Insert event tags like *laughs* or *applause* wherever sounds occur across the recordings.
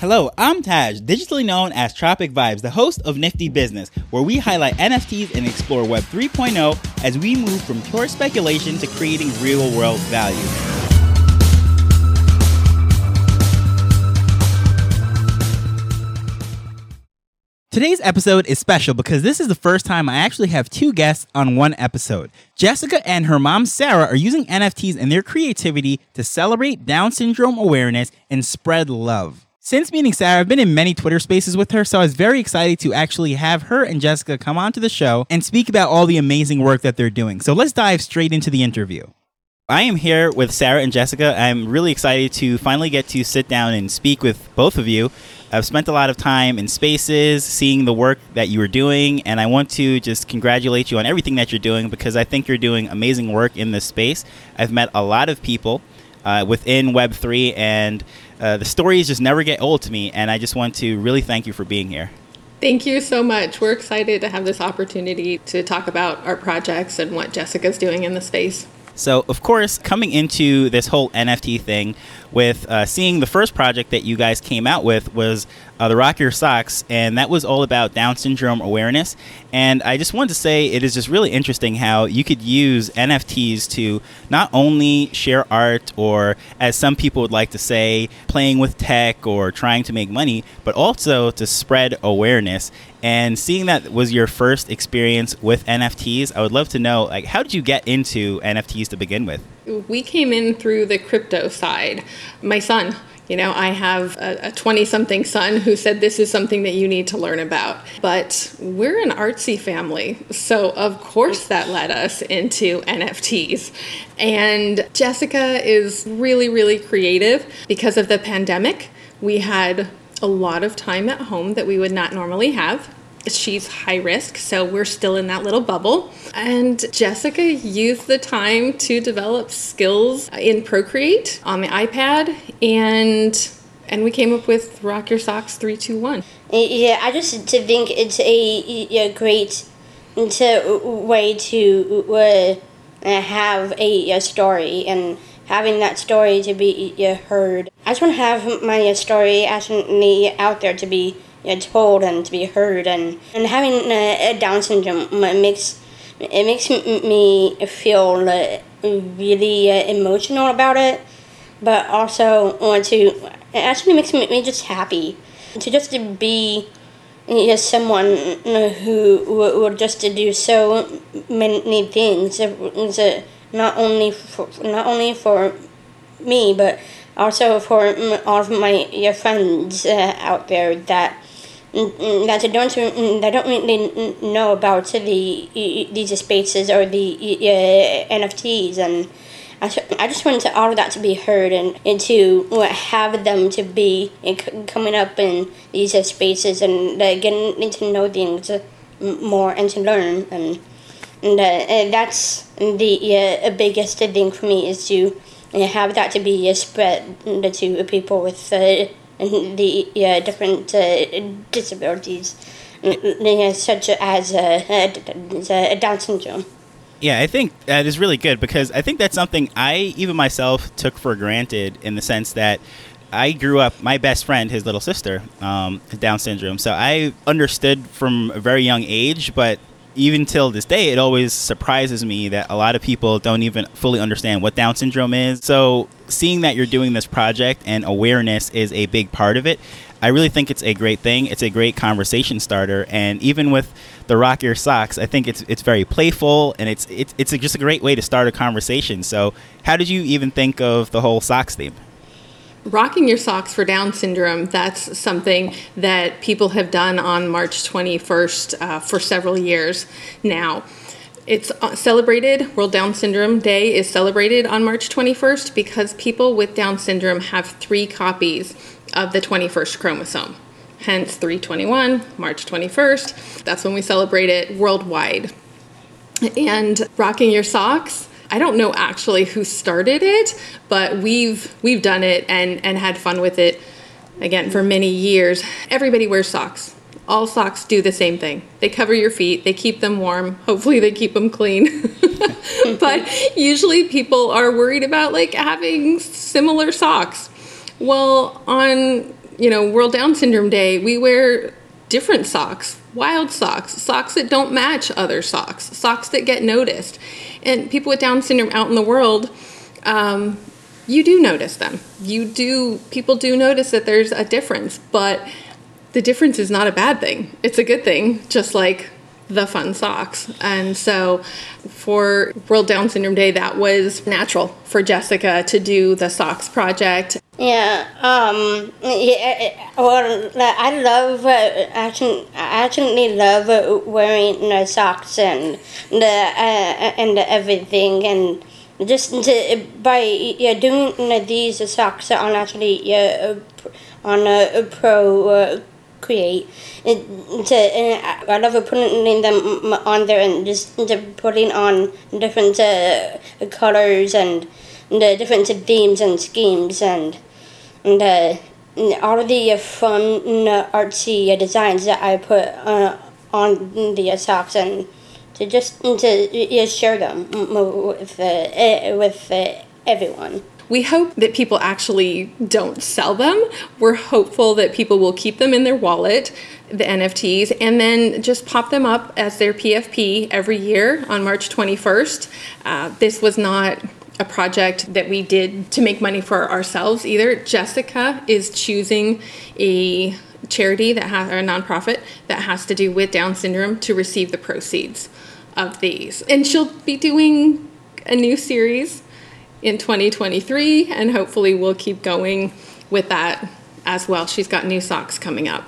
Hello, I'm Taj, digitally known as Tropic Vibes, the host of Nifty Business, where we highlight NFTs and explore Web 3.0 as we move from pure speculation to creating real world value. Today's episode is special because this is the first time I actually have two guests on one episode. Jessica and her mom Sara are using NFTs and their creativity to celebrate Down syndrome awareness and spread love. Since meeting Sara, I've been in many Twitter spaces with her, so I was very excited to actually have her and Jessica come onto the show and speak about all the amazing work that they're doing. So let's dive straight into the interview. I am here with Sara and Jessica. I'm really excited to finally get to sit down and speak with both of you. I've spent a lot of time in spaces seeing the work that you are doing, and I want to just congratulate you on everything that you're doing because I think you're doing amazing work in this space. I've met a lot of people uh, within Web3, and uh, the stories just never get old to me, and I just want to really thank you for being here. Thank you so much. We're excited to have this opportunity to talk about our projects and what Jessica's doing in the space. So, of course, coming into this whole NFT thing, with uh, seeing the first project that you guys came out with was uh, the Rock Your Socks, and that was all about Down syndrome awareness. And I just wanted to say it is just really interesting how you could use NFTs to not only share art, or as some people would like to say, playing with tech or trying to make money, but also to spread awareness. And seeing that was your first experience with NFTs, I would love to know like how did you get into NFTs to begin with? We came in through the crypto side. My son, you know, I have a 20 something son who said this is something that you need to learn about. But we're an artsy family. So, of course, that led us into NFTs. And Jessica is really, really creative. Because of the pandemic, we had a lot of time at home that we would not normally have she's high risk, so we're still in that little bubble. And Jessica used the time to develop skills in Procreate on the iPad and and we came up with Rock Your Socks 321. Yeah, I just to think it's a, great it's a uh, way to uh, uh, have a, a story and having that story to be uh, heard. I just want to have my story actually out there to be told and to be heard and and having a Down syndrome makes it makes me feel really uh, emotional about it, but also want to it actually makes me just happy to just to be just someone who would just to do so many things not only for not only for me but also for all of my friends uh, out there that that I don't I don't really know about the these spaces or the uh, NFTs and I, I just wanted all of that to be heard and, and to have them to be coming up in these spaces and uh, getting to know things more and to learn. And and uh, that's the uh, biggest thing for me is to have that to be spread to people with uh, and the different uh, disabilities, such as Down syndrome. Yeah, I think that is really good because I think that's something I even myself took for granted in the sense that I grew up, my best friend, his little sister, um, Down syndrome. So I understood from a very young age, but even till this day, it always surprises me that a lot of people don't even fully understand what Down syndrome is. So, seeing that you're doing this project and awareness is a big part of it, I really think it's a great thing. It's a great conversation starter, and even with the Rock Your Socks, I think it's it's very playful and it's it's it's just a great way to start a conversation. So, how did you even think of the whole socks theme? Rocking your socks for Down syndrome, that's something that people have done on March 21st uh, for several years now. It's uh, celebrated, World Down Syndrome Day is celebrated on March 21st because people with Down syndrome have three copies of the 21st chromosome. Hence 321, March 21st. That's when we celebrate it worldwide. And rocking your socks I don't know actually who started it, but we've we've done it and and had fun with it again for many years. Everybody wears socks. All socks do the same thing. They cover your feet, they keep them warm. Hopefully they keep them clean. *laughs* but usually people are worried about like having similar socks. Well, on you know, World Down Syndrome Day, we wear different socks, wild socks, socks that don't match other socks, socks that get noticed. And people with Down syndrome out in the world, um, you do notice them. You do, people do notice that there's a difference, but the difference is not a bad thing. It's a good thing, just like the fun socks. And so for World Down Syndrome Day, that was natural for Jessica to do the socks project. Yeah, um, yeah, well, I love, uh, actually, I actually love uh, wearing the socks and the, uh, and everything and just to, by yeah, doing these socks on actually yeah, on a, pro uh, create to and I love putting them on there and just putting on different uh, colors and the different themes and schemes and and uh, all of the fun artsy designs that I put uh, on the socks and to just to share them with uh, with uh, everyone. We hope that people actually don't sell them. We're hopeful that people will keep them in their wallet, the NFTs, and then just pop them up as their PFP every year on March 21st. Uh, this was not a project that we did to make money for ourselves either. Jessica is choosing a charity that has or a nonprofit that has to do with Down syndrome to receive the proceeds of these. And she'll be doing a new series in 2023, and hopefully we'll keep going with that as well. She's got new socks coming up.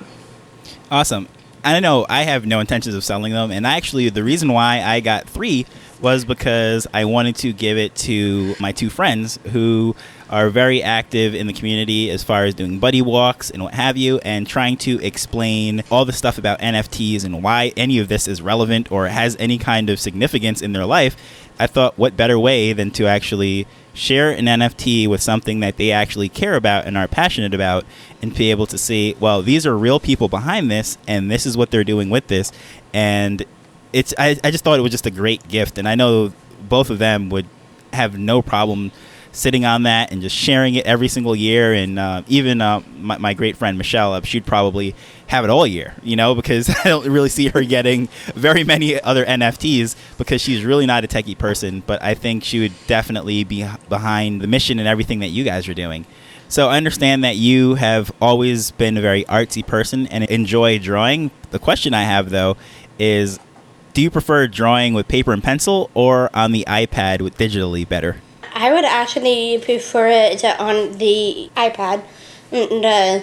Awesome. I know I have no intentions of selling them, and actually, the reason why I got three was because I wanted to give it to my two friends who are very active in the community as far as doing buddy walks and what have you, and trying to explain all the stuff about NFTs and why any of this is relevant or has any kind of significance in their life. I thought, what better way than to actually share an NFT with something that they actually care about and are passionate about, and be able to see, well, these are real people behind this, and this is what they're doing with this, and it's. I, I just thought it was just a great gift, and I know both of them would have no problem sitting on that and just sharing it every single year. And uh, even uh, my, my, great friend Michelle, uh, she'd probably have it all year, you know, because *laughs* I don't really see her getting very many other NFTs because she's really not a techie person. But I think she would definitely be behind the mission and everything that you guys are doing. So I understand that you have always been a very artsy person and enjoy drawing. The question I have though is do you prefer drawing with paper and pencil or on the iPad with digitally better? I would actually prefer it on the iPad. Uh,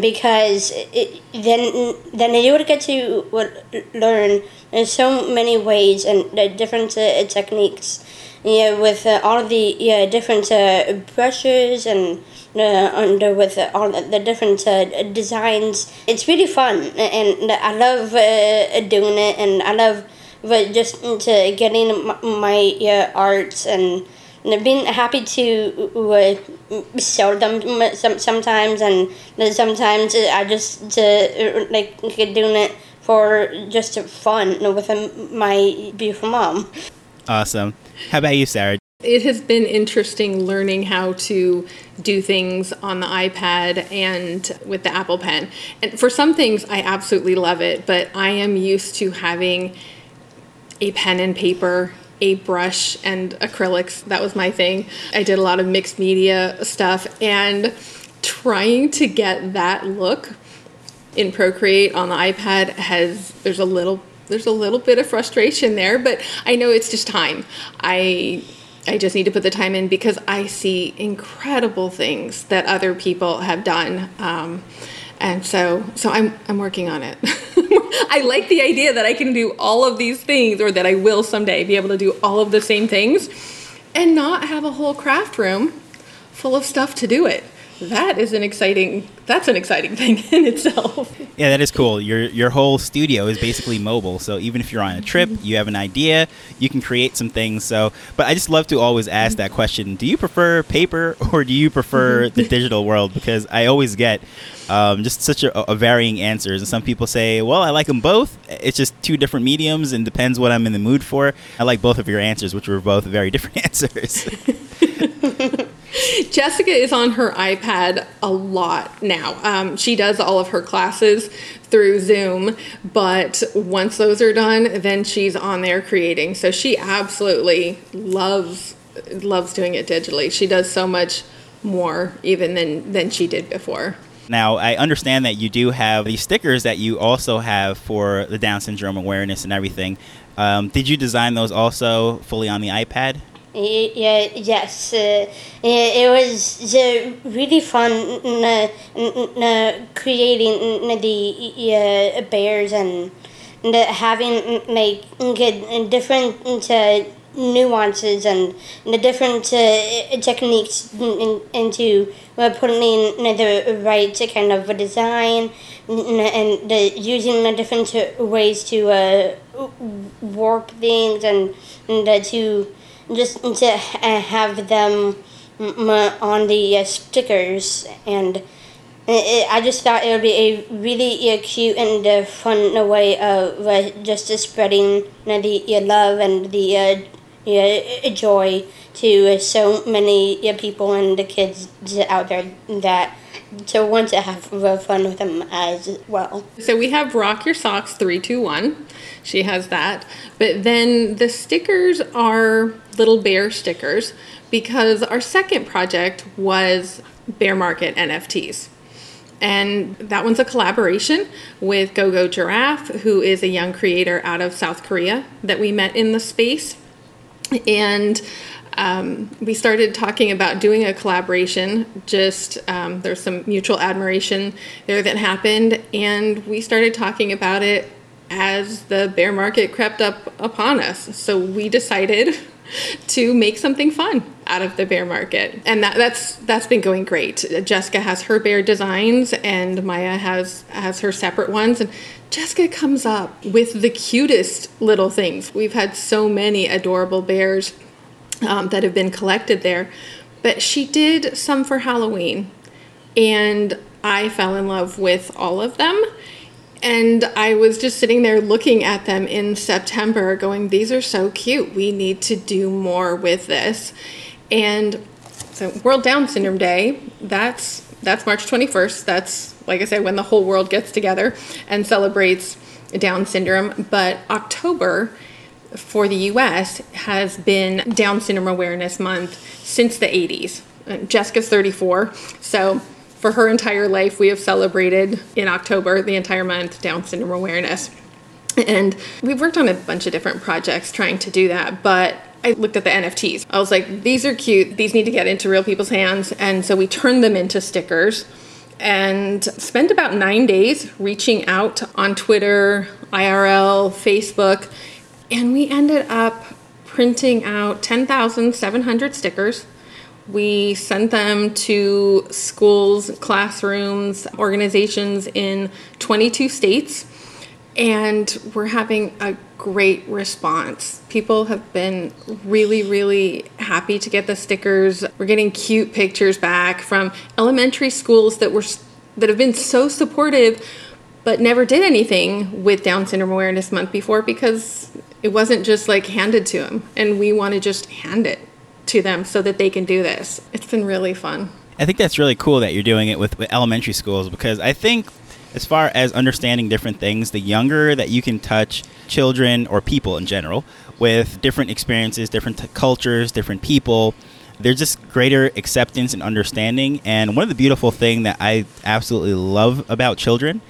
because it, then then you would get to learn in so many ways and the different uh, techniques yeah with uh, all the yeah different uh, brushes and uh, under with all the different uh, designs it's really fun and I love uh, doing it and I love just getting my, my arts and I've happy to uh, sell them some, sometimes, and sometimes I just uh, like doing it for just fun with my beautiful mom. Awesome. How about you, Sara? It has been interesting learning how to do things on the iPad and with the Apple Pen. And for some things, I absolutely love it, but I am used to having a pen and paper a brush and acrylics. That was my thing. I did a lot of mixed media stuff and trying to get that look in Procreate on the iPad has there's a little there's a little bit of frustration there, but I know it's just time. I I just need to put the time in because I see incredible things that other people have done. Um, and so so I'm I'm working on it. *laughs* I like the idea that I can do all of these things or that I will someday be able to do all of the same things and not have a whole craft room full of stuff to do it that is an exciting that's an exciting *laughs* thing in itself. Yeah that is cool. Your your whole studio is basically mobile so even if you're on a trip mm-hmm. you have an idea you can create some things so but i just love to always ask that question do you prefer paper *laughs* or do you prefer mm-hmm. the digital world? Because i always get um, just such a, a, varying answers and some people say well i like them both. It's just two different mediums and depends what i'm in the mood for. I like both of your answers which were both very *laughs* different answers Jessica is on her iPad a lot now. Um, she does all of her classes through Zoom, but once those are done, then she's on there creating. So she absolutely loves loves doing it digitally. She does so much more even than than she did before. Now, I understand that you do have these stickers that you also have for the Down syndrome awareness and everything. Um, did you design those also fully on the iPad? Yeah, yes. Uh, it was uh, really fun uh, uh, creating the uh, bears and having like different nuances and the different uh, techniques in, into uh, putting in the right kind of design and the, using the different ways to uh, warp things and, and to just to uh, have them on the uh, stickers. And I just thought it would be a really uh, cute and uh, fun way of uh, just spreading the love and the yeah, joy to so many people and the kids out there that to want to have fun with them as well. So we have Rock Your Socks 321. She has that. But then the stickers are little bear stickers because our second project was Bear Market NFTs. And that one's a collaboration with GoGo Giraffe, who is a young creator out of South Korea that we met in the space and um, we started talking about doing a collaboration. Just um, there's some mutual admiration there that happened, and we started talking about it as the bear market crept up upon us. So we decided *laughs* to make something fun out of the bear market, and that, that's that's been going great. Jessica has her bear designs, and Maya has has her separate ones, and Jessica comes up with the cutest little things. We've had so many adorable bears um, that have been collected there, but she did some for Halloween, and I fell in love with all of them. And I was just sitting there looking at them in September, going, These are so cute. We need to do more with this. And so, World Down Syndrome Day, that's that's March 21st. That's like I said, when the whole world gets together and celebrates Down syndrome. But October for the US has been Down Syndrome Awareness Month since the 80s. Uh, Jessica's 34, so for her entire life, we have celebrated in October the entire month Down syndrome awareness. And we've worked on a bunch of different projects trying to do that, but I looked at the NFTs. I was like, these are cute. These need to get into real people's hands. And so we turned them into stickers and spent about nine days reaching out on Twitter, IRL, Facebook, and we ended up printing out 10,700 stickers. We sent them to schools, classrooms, organizations in 22 states, and we're having a great response. People have been really, really happy to get the stickers. We're getting cute pictures back from elementary schools that were that have been so supportive but never did anything with Down Syndrome Awareness Month before because it wasn't just like handed to them and we want to just hand it to them so that they can do this. It's been really fun. I think that's really cool that you're doing it with, with elementary schools because I think as far as understanding different things, the younger that you can touch children or people in general with different experiences, different t- cultures, different people, there's just greater acceptance and understanding. And one of the beautiful thing that I absolutely love about children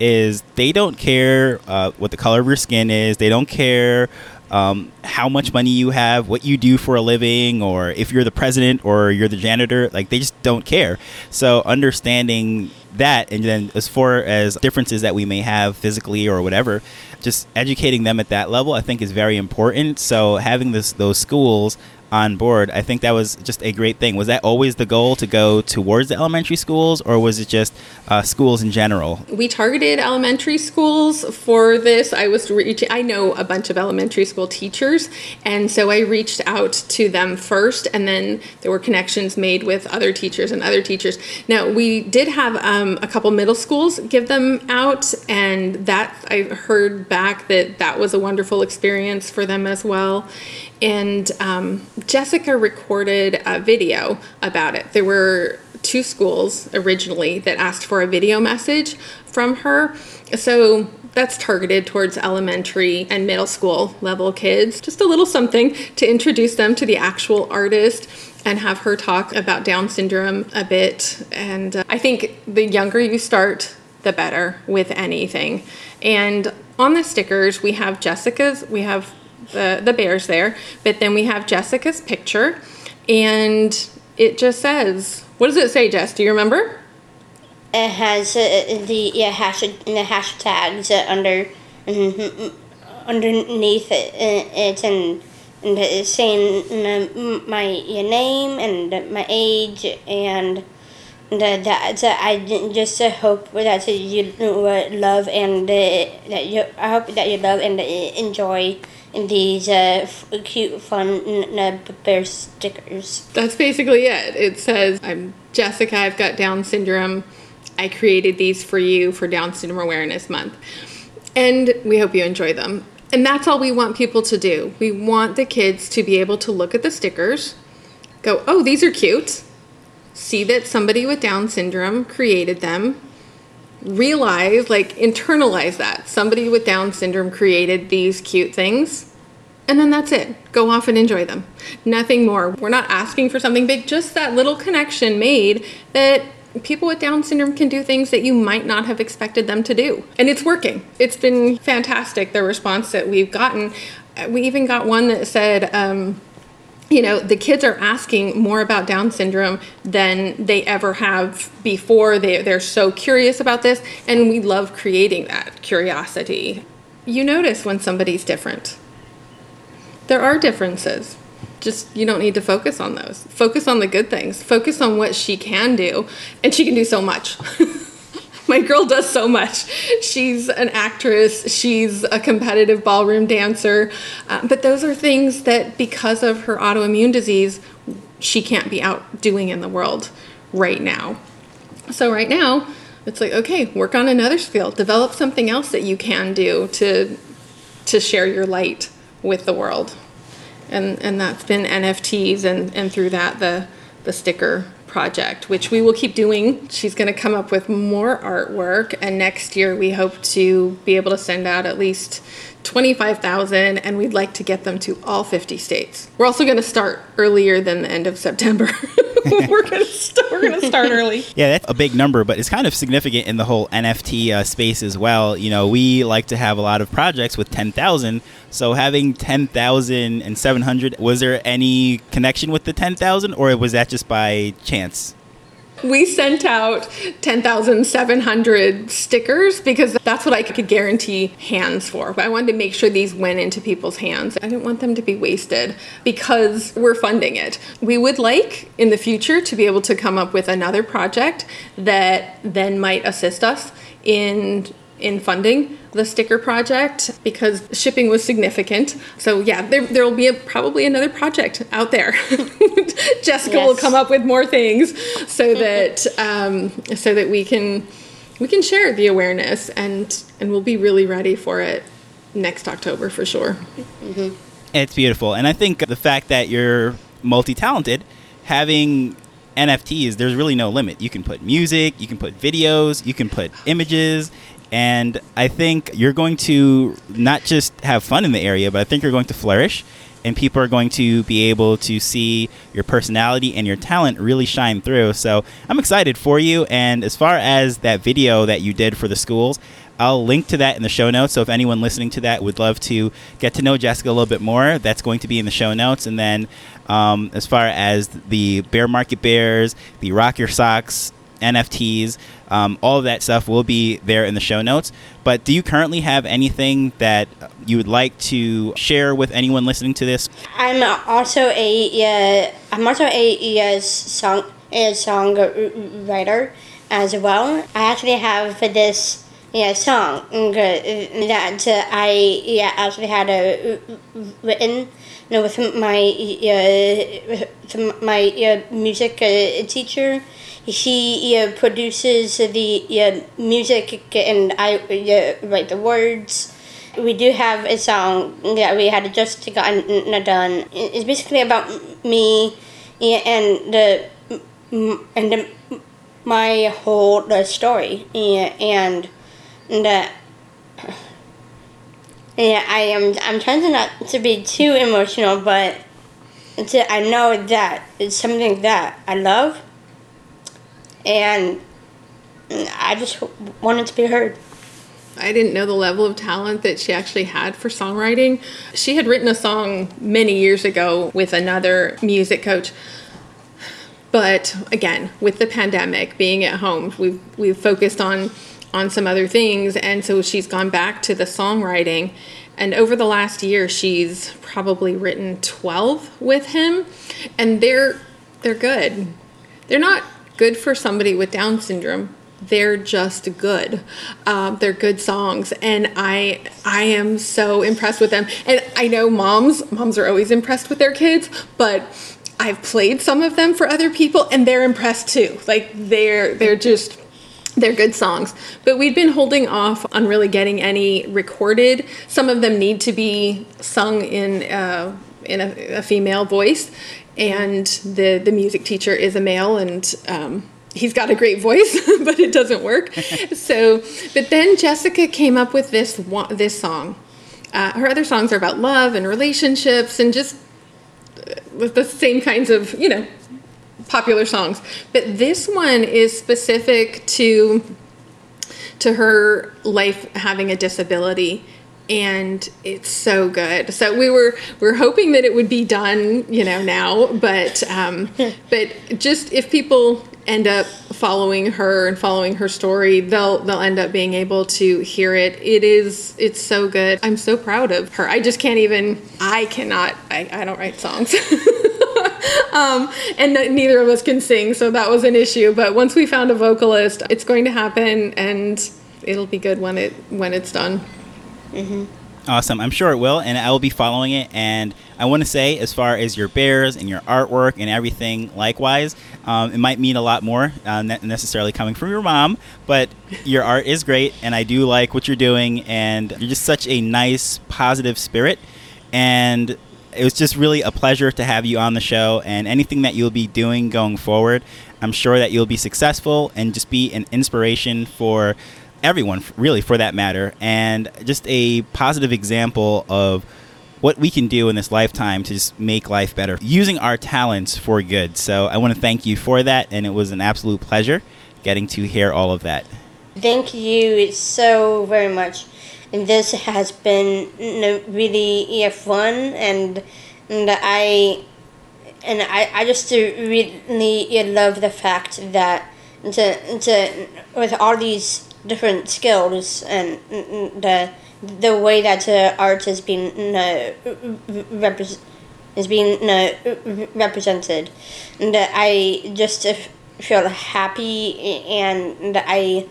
is they don't care uh, what the color of your skin is. They don't care um, how much money you have, what you do for a living, or if you're the president or you're the janitor. Like they just don't care. So understanding that, and then as far as differences that we may have physically or whatever, just educating them at that level, I think is very important. So having this those schools on board. I think that was just a great thing. Was that always the goal to go towards the elementary schools, or was it just uh, schools in general? We targeted elementary schools for this. I was reaching. I know a bunch of elementary school teachers, and so I reached out to them first, and then there were connections made with other teachers and other teachers. Now we did have um, a couple middle schools give them out, and that I heard back that that was a wonderful experience for them as well And um, Jessica recorded a video about it. There were two schools originally that asked for a video message from her. So that's targeted towards elementary and middle school level kids. Just a little something to introduce them to the actual artist and have her talk about Down syndrome a bit. And uh, I think the younger you start, the better with anything. And on the stickers, we have Jessica's, we have the, the bears there, but then we have Jessica's picture. And it just says, what does it say, Jess? Do you remember? It has uh, the yeah hash the hashtags uh, under mm, underneath it, uh, it and and it's saying uh, my your name and my age and that that I just hope that you love and that you I hope that you love and enjoy these uh, f- cute, fun uh, bear stickers. That's basically it. It says, I'm Jessica, I've got Down syndrome. I created these for you for Down Syndrome Awareness Month. And we hope you enjoy them. And that's all we want people to do. We want the kids to be able to look at the stickers, go, oh, these are cute, see that somebody with Down syndrome created them, realize, like, internalize that. Somebody with Down syndrome created these cute things. And then that's it. Go off and enjoy them. Nothing more. We're not asking for something big, just that little connection made that people with Down syndrome can do things that you might not have expected them to do. And it's working. It's been fantastic, the response that we've gotten. We even got one that said, um, you know, the kids are asking more about Down syndrome than they ever have before. They, they're so curious about this, and we love creating that curiosity. You notice when somebody's different. There are differences. Just you don't need to focus on those. Focus on the good things. Focus on what she can do, and she can do so much. *laughs* *laughs* my girl does so much. She's an actress, she's a competitive ballroom dancer, uh, but those are things that because of her autoimmune disease, she can't be out doing in the world right now. So, right now, it's like, okay, work on another skill, develop something else that you can do to, to share your light with the world. And, and that's been NFTs and, and through that, the, the sticker project, which we will keep doing. She's going to come up with more artwork, and next year we hope to be able to send out at least 25,000 and we'd like to get them to all 50 states. We're also going to start earlier than the end of September. *laughs* we're going to st- to start early. Yeah, that's a big number, but it's kind of significant in the whole NFT uh, space as well. You know, we like to have a lot of projects with 10,000. So having 10,700, was there any connection with the 10,000 or was that just by chance? We sent out 10,700 stickers because that's what I could guarantee hands for. But I wanted to make sure these went into people's hands. I didn't want them to be wasted because we're funding it. We would like in the future to be able to come up with another project that then might assist us in in funding the sticker project because shipping was significant. So yeah, there there will be a, probably another project out there. *laughs* Jessica yes. will come up with more things so *laughs* that um, so that we can we can share the awareness and and we'll be really ready for it next October for sure. Mm-hmm. It's beautiful, and I think the fact that you're multi-talented, having NFTs, there's really no limit. You can put music, you can put videos, you can put images, and I think you're going to not just have fun in the area, but I think you're going to flourish. And people are going to be able to see your personality and your talent really shine through. So I'm excited for you. And as far as that video that you did for the schools, I'll link to that in the show notes. So if anyone listening to that would love to get to know Jessica a little bit more, that's going to be in the show notes. And then um, as far as the Bear Market Bears, the Rock Your Socks NFTs, um, all of that stuff will be there in the show notes. But do you currently have anything that you would like to share with anyone listening to this? I'm also a uh, I'm also a, song a song writer as well. I actually have this yeah song that I yeah actually had a written you know, with my uh, my uh, music uh, teacher he uh, produces the uh, music and I uh, write the words we do have a song that we had just gotten done. It's basically about me and the and the, my whole the story and the yeah, I am. I'm trying to not to be too emotional, but to, I know that it's something that I love, and I just wanted to be heard. I didn't know the level of talent that she actually had for songwriting. She had written a song many years ago with another music coach. But again, with the pandemic being at home, we've we've focused on on some other things and so she's gone back to the songwriting and over the last year she's probably written 12 with him and they're they're good. They're not good for somebody with down syndrome they're just good. Um, they're good songs, and I I am so impressed with them. And I know moms moms are always impressed with their kids, but I've played some of them for other people, and they're impressed too. Like they're they're just they're good songs. But we've been holding off on really getting any recorded. Some of them need to be sung in uh, in a, a female voice, and the the music teacher is a male, and um, he's got a great voice, *laughs* but it doesn't work. *laughs* so, but then Jessica came up with this one, this song. Uh, her other songs are about love and relationships and just uh, with the same kinds of you know popular songs. But this one is specific to to her life having a disability and it's so good. So we were we are hoping that it would be done, you know, now, but um, *laughs* but just if people end up following her and following her story, they'll they'll end up being able to hear it. It is it's so good. I'm so proud of her. I just can't even. I cannot. I, I don't write songs. *laughs* um, and neither of us can sing, so that was an issue. But once we found a vocalist, it's going to happen, and it'll be good when it when it's done. Mm-hmm. Awesome. I'm sure it will, and I will be following it. And I want to say, as far as your bears and your artwork and everything, likewise, um, it might mean a lot more, uh, necessarily coming from your mom, but your art is great, and I do like what you're doing, and you're just such a nice, positive spirit. And it was just really a pleasure to have you on the show, and anything that you'll be doing going forward, I'm sure that you'll be successful and just be an inspiration for everyone, really, for that matter, and just a positive example of what we can do in this lifetime to just make life better using our talents for good. So I want to thank you for that, and it was an absolute pleasure getting to hear all of that. Thank you so very much. And this has been really fun, and, and I and I, I just really love the fact that to, to with all these different skills and the the way that uh, art is being uh, repre- is being uh, represented, and I just feel happy and I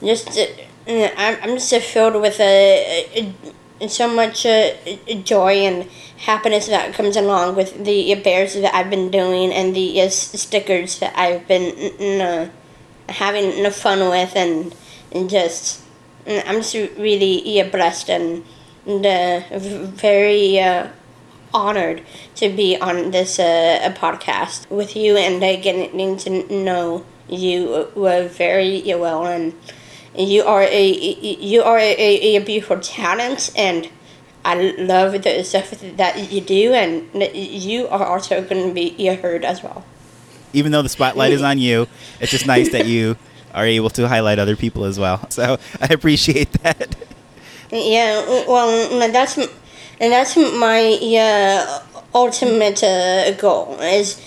just I'm I'm just filled with a, a so much uh, joy and happiness that comes along with the bears that I've been doing and the uh, stickers that I've been uh, having fun with and and just mm, I'm just really yeah, blessed and, and uh, very uh, honored to be on this uh, podcast with you and uh, getting to know you uh, very well and you are a you are a, a beautiful talent and I love the stuff that you do and you are also going to be heard as well. Even though the spotlight is on you, it's just nice that you *laughs* are able to highlight other people as well. So *laughs* I appreciate that. Yeah, well, that's and that's my uh, ultimate uh, goal is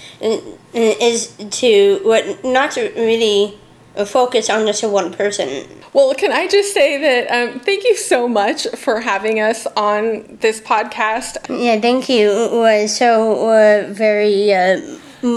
is to what not to really focus on just one person. Well, can I just say that um, thank you so much for having us on this podcast. Yeah, thank you. It was so uh, very uh,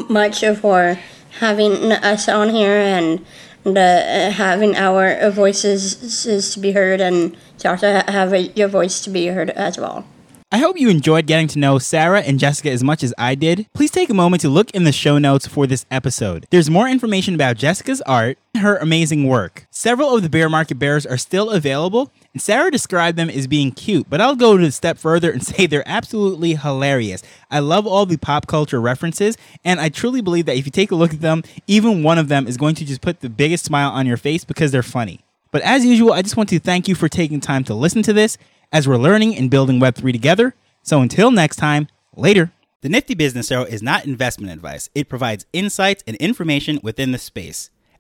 much for having us on here and and, uh, having our voices to be heard and to also have your voice to be heard as well. I hope you enjoyed getting to know Sara and Jessica as much as I did. Please take a moment to look in the show notes for this episode. There's more information about Jessica's art and her amazing work. Several of the bear market bears are still available, and Sara described them as being cute, but I'll go a step further and *laughs* say they're absolutely hilarious. I love all the pop culture references, and I truly believe that if you take a look at them, even one of them is going to just put the biggest smile on your face because they're funny. But as usual, I just want to thank you for taking time to listen to this as we're learning and building Web3 together. So until next time, later. The Nifty Business Arrow is not investment advice. It provides insights and information within the space.